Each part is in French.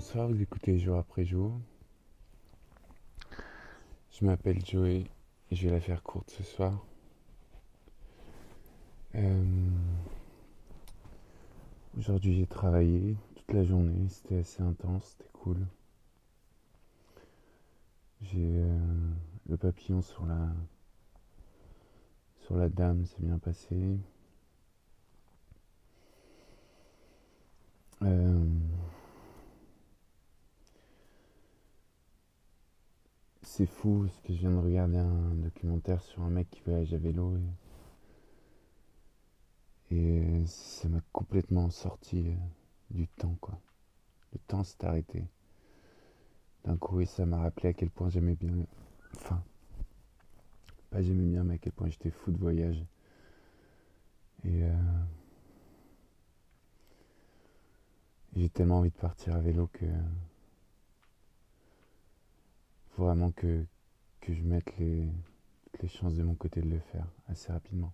Bonsoir, vous écoutez jour après jour. Je m'appelle Joey et je vais la faire courte ce soir. Euh, Aujourd'hui j'ai travaillé toute la journée, c'était assez intense, c'était cool. J'ai euh, le papillon sur la sur la dame, c'est bien passé. Euh, c'est fou parce que je viens de regarder un documentaire sur un mec qui voyage à vélo et, ça m'a complètement sorti euh, du temps quoi. Le temps s'est arrêté. D'un coup et ça m'a rappelé à quel point j'aimais bien. Enfin, pas j'aimais bien, mais à quel point j'étais fou de voyage. Et euh, j'ai tellement envie de partir à vélo que vraiment que, que je mette les, les chances de mon côté de le faire assez rapidement.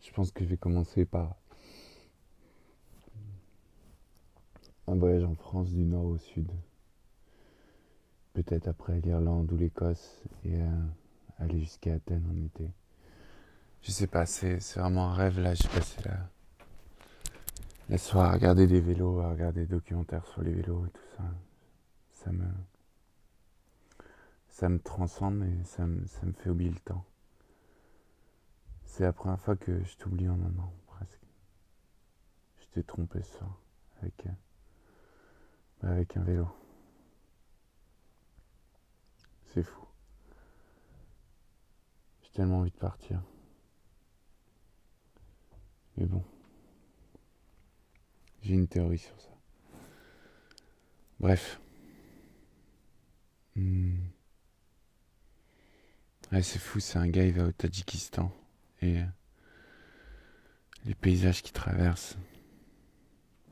Je pense que je vais commencer par un voyage en France du nord au sud. Peut-être après l'Irlande ou l'Écosse et euh, aller jusqu'à Athènes en été. Je sais pas, c'est vraiment un rêve là. J'ai passé la, la soirée à regarder des vélos, à regarder des documentaires sur les vélos et tout ça. Ça me, ça me transcende et ça me, ça me fait oublier le temps. C'est la première fois que je t'oublie en un an, presque. Je t'ai trompé ce soir avec, euh, avec un vélo. C'est fou. J'ai tellement envie de partir. Mais bon. J'ai une théorie sur ça. Bref. Hmm. Ouais, c'est fou, c'est un gars, il va au Tadjikistan. Et euh, les paysages qu'il traverse,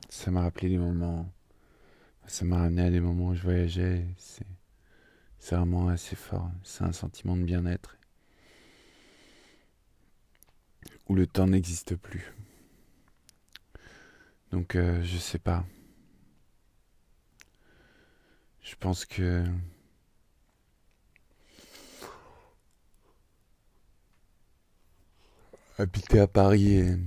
ça m'a rappelé des moments. Ça m'a ramené à des moments où je voyageais. C'est, vraiment assez fort. C'est un sentiment de bien-être. Où le temps n'existe plus. Donc, euh, je sais pas. Je pense que habiter à Paris et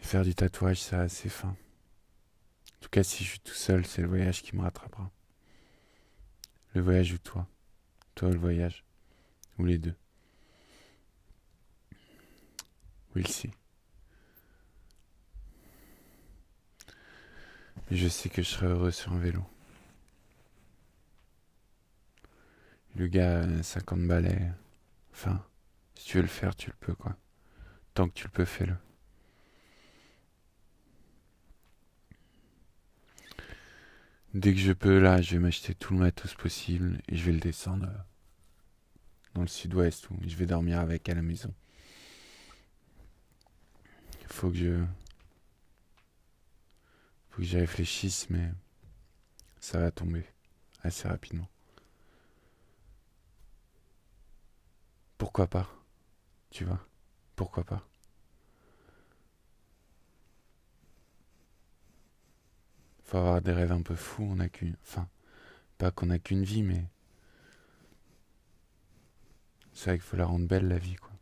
faire du tatouage, c'est assez fin. En tout cas, si je suis tout seul, c'est le voyage qui me rattrapera. Le voyage ou toi Toi, le voyage Ou les deux We'll see. Mais je sais que je serai heureux sur un vélo. Le gars, 50 balais. Enfin, si tu veux le faire, tu le peux, quoi. Tant que tu le peux, fais-le. Dès que je peux, là, je vais m'acheter tout le matos possible et je vais le descendre euh, dans le sud-ouest où je vais dormir avec à la maison. Faut que je. Faut que j'y réfléchisse, mais ça va tomber assez rapidement. Pourquoi pas Tu vois Pourquoi pas Faut avoir des rêves un peu fous, on a qu'une. Enfin, pas qu'on a qu'une vie, mais. C'est vrai qu'il faut la rendre belle, la vie, quoi.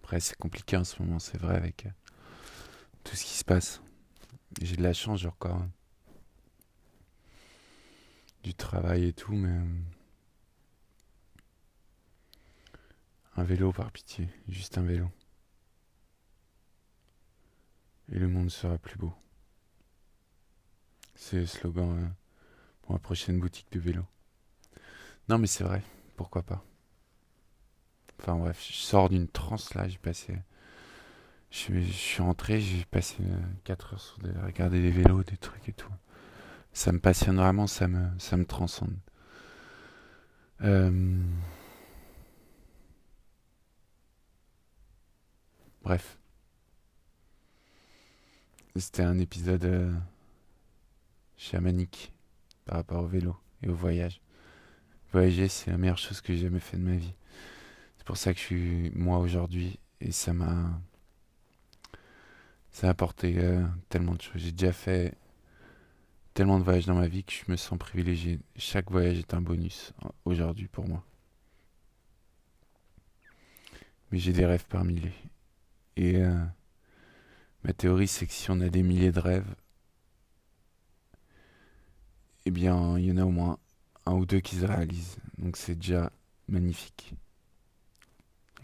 Après, c'est compliqué en ce moment, c'est vrai, avec euh, tout ce qui se passe. J'ai de la chance, encore euh, du travail et tout, mais. Euh, un vélo par pitié, juste un vélo. Et le monde sera plus beau. C'est le slogan pour la prochaine boutique de vélo. Non mais c'est vrai, pourquoi pas? Enfin bref, je sors d'une transe là, j'ai passé... Je, suis rentré, j'ai passé 4 heures sur des, regarder des vélos, des trucs et tout. Ça me passionne vraiment, ça me, ça me transcende. Euh... Bref. C'était un épisode euh, chamanique par rapport au vélo et au voyage. Voyager, c'est la meilleure chose que j'ai jamais fait de ma vie. C'est pour ça que je suis moi aujourd'hui et ça m'a ça a apporté euh, tellement de choses. J'ai déjà fait tellement de voyages dans ma vie que je me sens privilégié. Chaque voyage est un bonus aujourd'hui pour moi. Mais j'ai des rêves par milliers. Et euh, ma théorie, c'est que si on a des milliers de rêves, eh bien, il y en a au moins un ou deux qui se réalisent. Donc c'est déjà magnifique.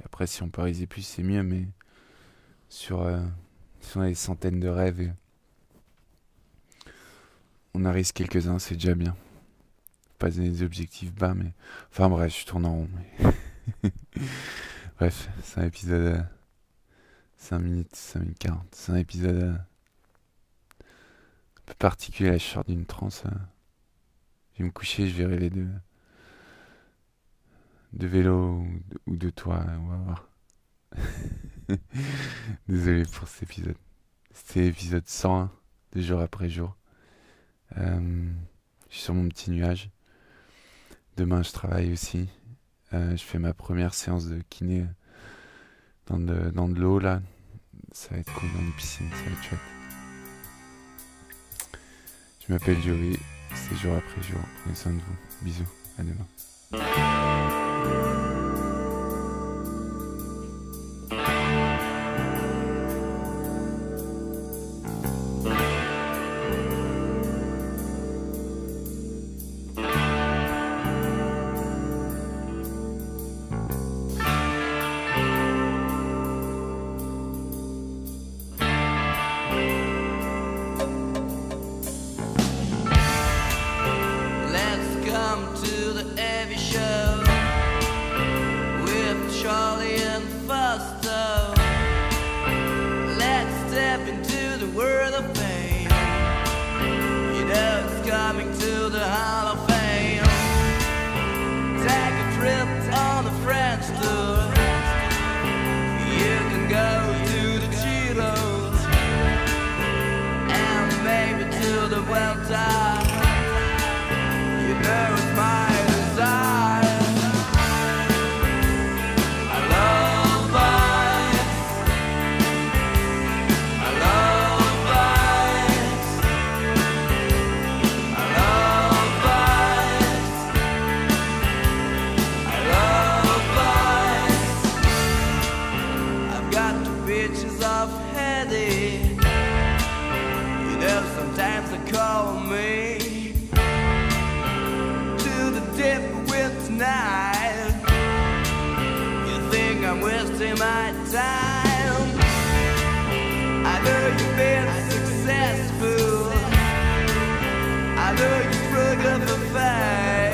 Après, si on peut réaliser plus, c'est mieux, mais sur, euh, si on a des centaines de rêves, on a risque quelques-uns, c'est déjà bien. Pas des objectifs bas, mais. Enfin bref, je tourne en rond. bref, c'est un épisode. 5 euh, minutes, 5 minutes 40. C'est un épisode. Euh, un peu particulier, je sors d'une transe. Je vais me coucher, je vais rêver de. de vélo ou de, toi, on va voir. Désolé pour cet épisode. C'était l'épisode 101 de jour après jour. Euh, je suis sur mon petit nuage. Demain, je travaille aussi. Euh, je fais ma première séance de kiné dans de, dans de l'eau là. Ça va être cool dans une piscine, ça va être chouette. Je m'appelle Joey, c'est jour après jour. Prenez soin de vous. Bisous, à demain. tonight. You think I'm wasting my time? I know you've been successful. I know you broke up the fight.